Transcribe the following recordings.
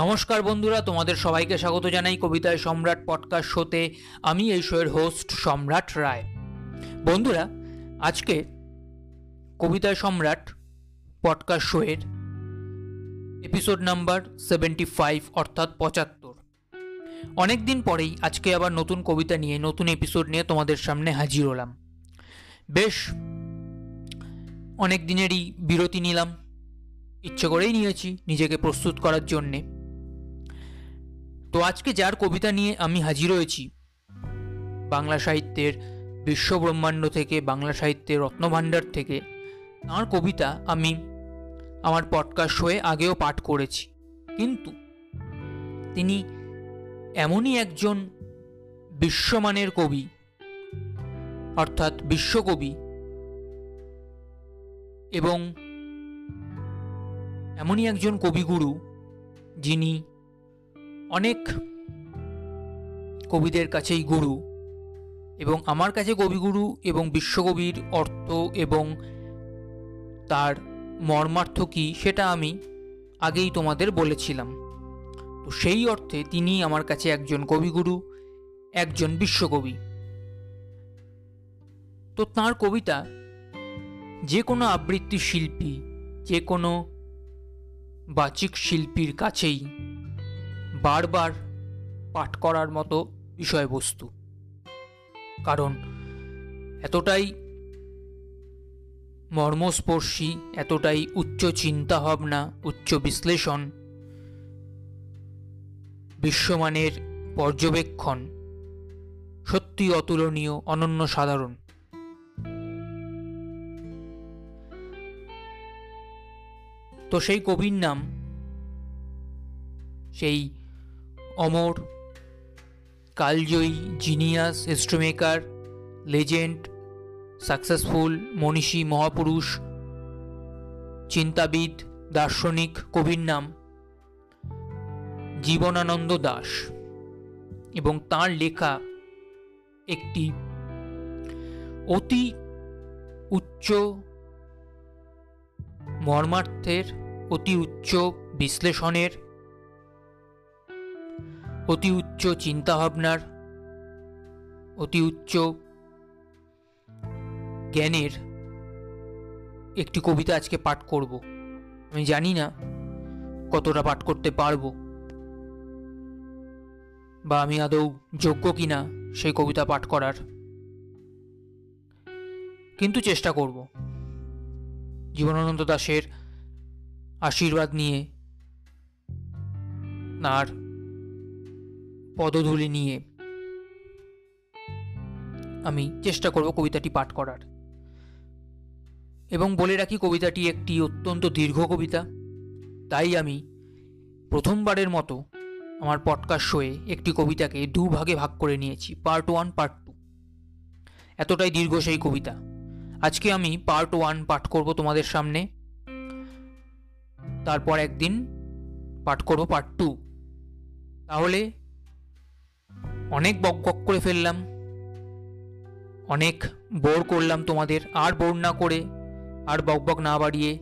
নমস্কার বন্ধুরা, তোমাদের সবাইকে স্বাগত জানাই কবিতায় সম্রাট পডকাস্ট শোতে আমি এই শোয়ের হোস্ট সম্রাট রায়। বন্ধুরা, আজকে কবিতায় সম্রাট পডকাস্ট শোয়ের এপিসোড নাম্বার সেভেন্টি ফাইভ অর্থাৎ পঁচাত্তর। অনেক দিন পরেই আজকে আবার নতুন কবিতা নিয়ে, নতুন এপিসোড নিয়ে তোমাদের সামনে হাজির হলাম। বেশ অনেক দিনেরই বিরতি নিলাম। ইচ্ছে করেই নিয়েছি নিজেকে প্রস্তুত করার জন্যে। তো আজকে যার কবিতা নিয়ে আমি হাজির হয়েছি, বাংলা সাহিত্যের বিশ্বব্রহ্মাণ্ড থেকে, বাংলা সাহিত্যের রত্নভাণ্ডার থেকে, তাঁর কবিতা আমি আমার পডকাস্ট শোয়ে আগেও পাঠ করেছি। কিন্তু তিনি এমনই একজন বিশ্বমানের কবি, অর্থাৎ বিশ্বকবি এবং এমনই একজন কবিগুরু যিনি অনেক কবিদের কাছেই গুরু এবং আমার কাছে কবিগুরু এবং বিশ্বকবির অর্থ এবং তার মর্মার্থ কী সেটা আমি আগেই তোমাদের বলেছিলাম। তো সেই অর্থে তিনি আমার কাছে একজন কবিগুরু, একজন বিশ্বকবি। তো তাঁর কবিতা যে কোনো আবৃত্তি শিল্পী, যে কোনো বাচিক শিল্পীর কাছেই বারবার পাঠ করার মতো বিষয়বস্তু। কারণ এতটাই মর্মস্পর্শী, এতটাই উচ্চ চিন্তাভাবনা, উচ্চ বিশ্লেষণ বিশ্বমানের পর্যবেক্ষণ সত্যি অতুলনীয়, অনন্য সাধারণ। তো সেই কবির নাম, সেই অমর, কালজয়ী, জিনিয়াস হিস্ট্রোমেকার লেজেন্ড, সাকসেসফুল, মনীষী, মহাপুরুষ, চিন্তাবিদ, দার্শনিক, কবির নাম, জীবনানন্দ দাস এবং তার লেখা একটি অতি উচ্চ মর্মার্থের, অতি উচ্চ বিশ্লেষণের অতি উচ্চ চিন্তাভাবনার, অতি উচ্চ জ্ঞানের একটি কবিতা আজকে পাঠ করব। আমি জানি না কতটা পাঠ করতে পারব বা আমি আদৌ যোগ্য কিনা সেই কবিতা পাঠ করার। কিন্তু চেষ্টা করব। জীবনানন্দ দাশের আশীর্বাদ নিয়ে তার পদধূলি নিয়ে। আমি চেষ্টা করব কবিতাটি পাঠ করার। এবং বলে রাখি, কবিতাটি একটি অত্যন্ত দীর্ঘ কবিতা। তাই আমি প্রথমবারের মতো আমার পডকাস্ট শোয়ে একটি কবিতাকে দু ভাগে ভাগ করে নিয়েছি পার্ট ওয়ান পার্ট টু এতটাই দীর্ঘ সেই কবিতা। আজকে আমি পার্ট ওয়ান পাঠ করব তোমাদের সামনে। তারপর একদিন পাঠ করব পার্ট টু তাহলে অনেক বক বক করে ফেললাম। অনেক বোর করলাম তোমাদের, আর বোর না করে, আর বক বক না বাড়িয়ে,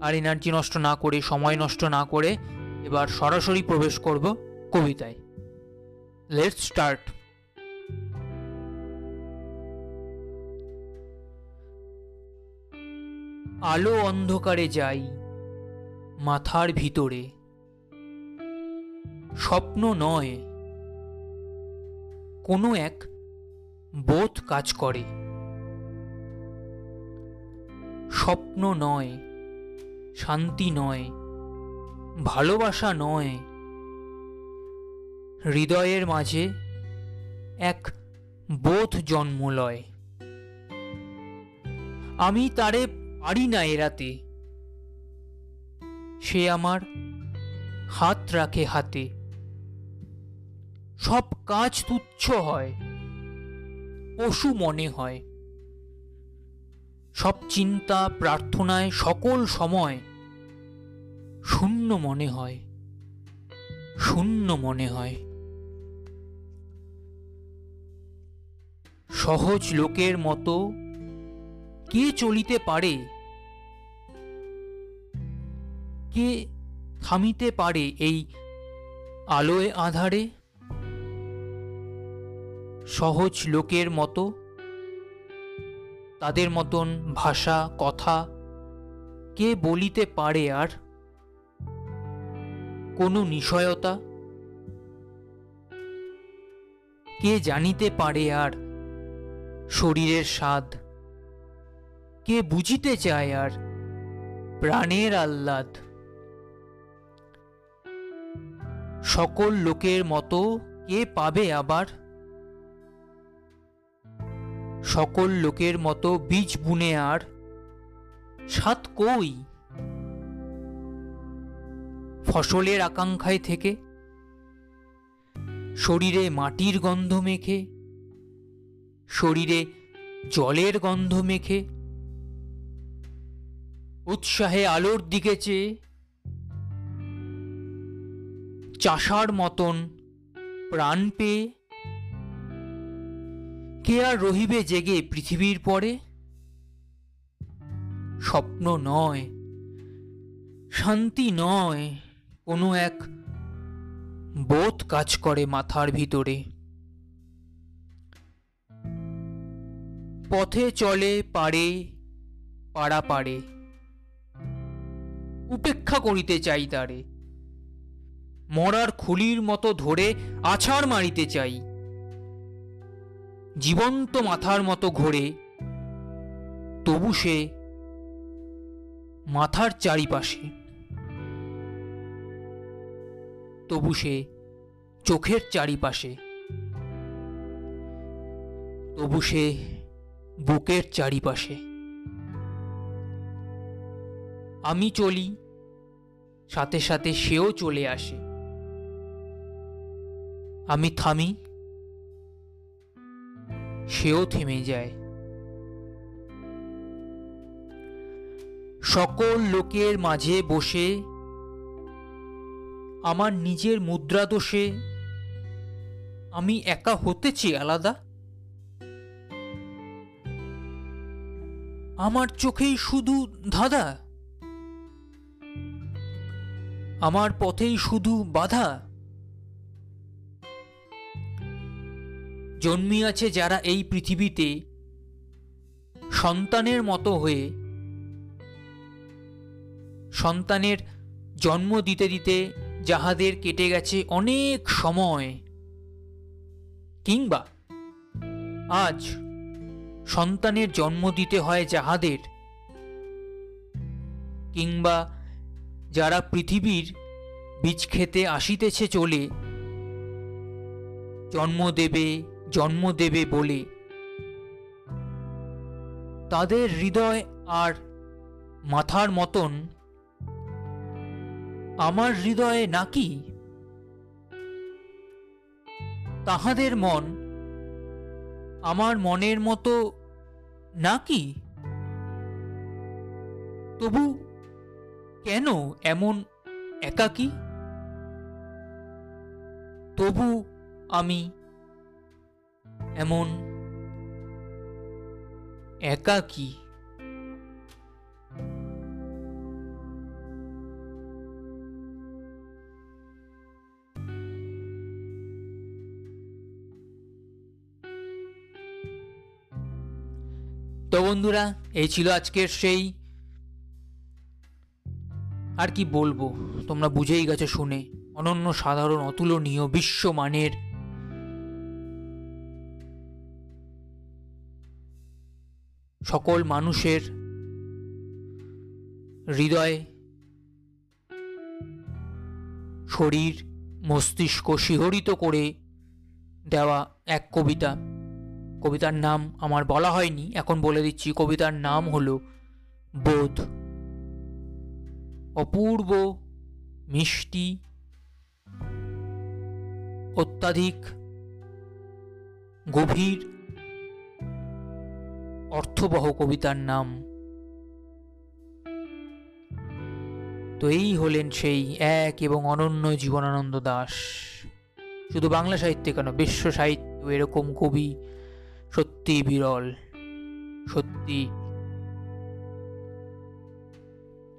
আর এনার্জি নষ্ট না করে, সময় নষ্ট না করে এবার সরাসরি প্রবেশ করব কবিতায়। লেটস স্টার্ট আলো অন্ধকারে যাই মাথার ভিতরে। স্বপ্ন নয় কোনো এক বোধ কাজ করে। স্বপ্ন নয়, শান্তি নয়, ভালোবাসা নয়। হৃদয়ের মাঝে এক বোধ জন্ম লয়। আমি তারে পারি না এড়াতে। সে আমার হাত রাখে হাতে। সব কাজ তুচ্ছ হয়, পশু মনে হয়। সব চিন্তা প্রার্থনায় সকল সময় শূন্য মনে হয়, শূন্য মনে হয়। সহজ লোকের মতো কে চলিতে পারে? কে থামিতে পারে এই আলোয় আধারে? সহজ লোকের মতো, তাদের মতন ভাষা, কথা কে বলিতে পারে আর? কোনো নিশয়তা কে জানিতে পারে আর? শরীরের স্বাদ? কে বুঝিতে চায় আর? প্রাণের আহ্লাদ? সকল লোকের মতো কে পাবে আবার? সকল লোকের মতো বীজ বুনে আর। সাত কই। ফসলের আকাঙ্ক্ষায় থেকে। শরীরে মাটির গন্ধ মেখে। শরীরে জলের গন্ধ মেখে। উৎসাহে আলোর দিকে চেয়ে। চাষার মতন প্রাণ পেয়ে। কে আর রহিবে জেগে পৃথিবীর পরে? স্বপ্ন নয়, শান্তি নয়, কোনো এক বোধ কাজ করে মাথার ভিতরে। পথে চলে, পারে পাড়া পারে। উপেক্ষা করিতে চাই তারে। মরার খুলির মতো ধরে আছাড় মারিতে চাই। জীবন্ত মাথার মতো ঘোরে, তবু সে মাথার চারিপাশে। তবু সে চোখের চারিপাশে। তবু সে বুকের চারিপাশে। আমি চলি, সাথে সাথে সেও চলে আসে। আমি থামি সেও থেমে যায়। সকল লোকের মাঝে বসে, আমার নিজের মুদ্রা দোষে, আমি একা হতেছি আলাদা? আমার চোখেই শুধু ধাঁধা? আমার পথেই শুধু বাধা? জন্মিয়াছে যারা এই পৃথিবীতে সন্তানের মতো হয়ে সন্তানের জন্ম দিতে দিতে যাহাদের কেটে গেছে অনেক সময়। কিংবা আজ সন্তানের জন্ম দিতে হয় যাহাদের, কিংবা যারা পৃথিবীর বীজ খেতে আসিতেছে চলে, জন্ম দেবে জন্ম দেবে বলে। তাদের হৃদয় আর মাথার মতন। আমার হৃদয়ে নাকি? তাহাদের মন আমার মনের মতো নাকি? তবু কেন এমন একাকী? তবু আমি এমন একাকী তো বন্ধুরা, এই ছিল আজকের সেই আর কি বলব? তোমরা বুঝেই গেছো শুনে। অনন্য সাধারণ, অতুলনীয়, বিশ্বমানের সকল মানুষের হৃদয় শরীর, মস্তিষ্ক শিহরিত করে দেওয়া এক কবিতা। কবিতার নাম আমার বলা হয়নি, এখন বলে দিচ্ছি কবিতার নাম হলো বোধ। অপূর্ব, মিষ্টি, অত্যাধিক, গভীর অর্থবহ কবিতার নাম। তো এই হলেন সেই এক এবং অনন্য জীবনানন্দ দাস। শুধু বাংলা সাহিত্যে কেন, বিশ্ব সাহিত্য এরকম কবি সত্যি বিরল, সত্যি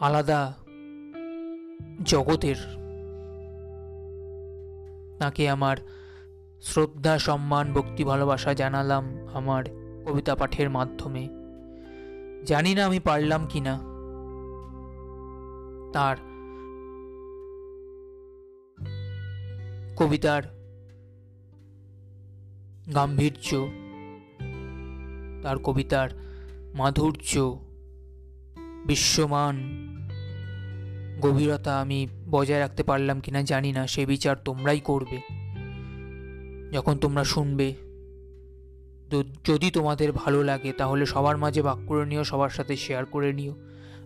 আলাদা জগতের। তাকে আমার শ্রদ্ধা, সম্মান, ভক্তি, ভালোবাসা জানালাম আমার কবিতা পাঠের মাধ্যমে। জানি না আমি পারলাম কি না তার কবিতার গাম্ভীর্য, তার কবিতার মাধুর্য, বিশ্বমান গভীরতা আমি বজায় রাখতে পারলাম কিনা জানি না, সে বিচার তোমরাই করবে। যখন তোমরা শুনবে যদি তোমাদের ভালো লাগে, তাহলে সবার মাঝে ভাগ করে নিও, সবার সাথে শেয়ার করে নিও।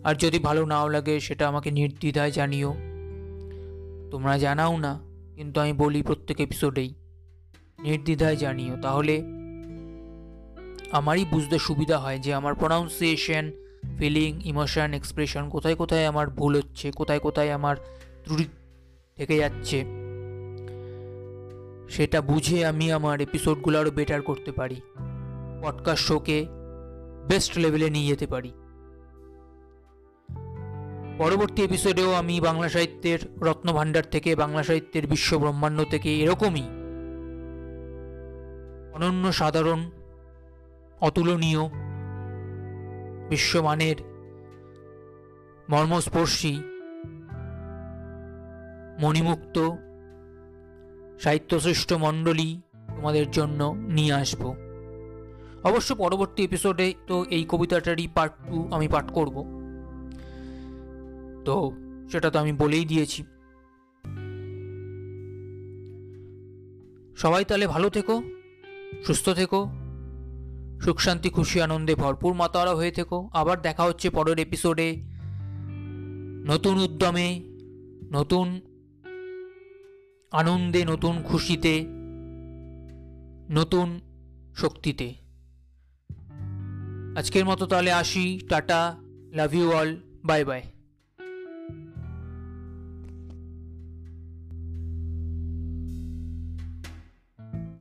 আর যদি ভালো নাও লাগে, সেটা আমাকে নির্দ্বিধায় জানিও। তোমরা জানাও না, কিন্তু আমি বলি প্রত্যেক এপিসোডেই নির্দ্বিধায় জানিও, তাহলে আমারই বুঝতে সুবিধা হয় যে আমার প্রনাউন্সিয়েশন ফিলিং ইমোশন এক্সপ্রেশন কোথায় কোথায় আমার ভুল হচ্ছে, কোথায় কোথায় আমার ত্রুটি থেকে যাচ্ছে। সেটা বুঝে আমি আমার এপিসোডগুলো আরও বেটার করতে পারি। পডকাস্ট শোকে বেস্ট লেভেলে নিয়ে যেতে পারি। পরবর্তী এপিসোডেও আমি বাংলা সাহিত্যের রত্নভাণ্ডার থেকে, বাংলা সাহিত্যের বিশ্ব ব্রহ্মাণ্ড থেকে এরকমই অনন্য সাধারণ, অতুলনীয়, বিশ্বমানের মর্মস্পর্শী, মণিমুক্ত সাহিত্যশ্রেষ্ঠ মণ্ডলী তোমাদের জন্য নিয়ে আসব। অবশ্য পরবর্তী এপিসোডে তো এই কবিতাটারই পার্ট টু আমি পাঠ করব। তো সেটা তো আমি বলেই দিয়েছি। সবাই তাহলে ভালো থেকো, সুস্থ থেকো, সুখ শান্তি, খুশি আনন্দে ভরপুর মাতারা হয়ে থেকো। আবার দেখা হচ্ছে পরের এপিসোডে নতুন উদ্যমে, নতুন আনন্দে নতুন খুশিতে, নতুন শক্তিতে। আজকের মতো তাহলে আসি, tata love you all bye bye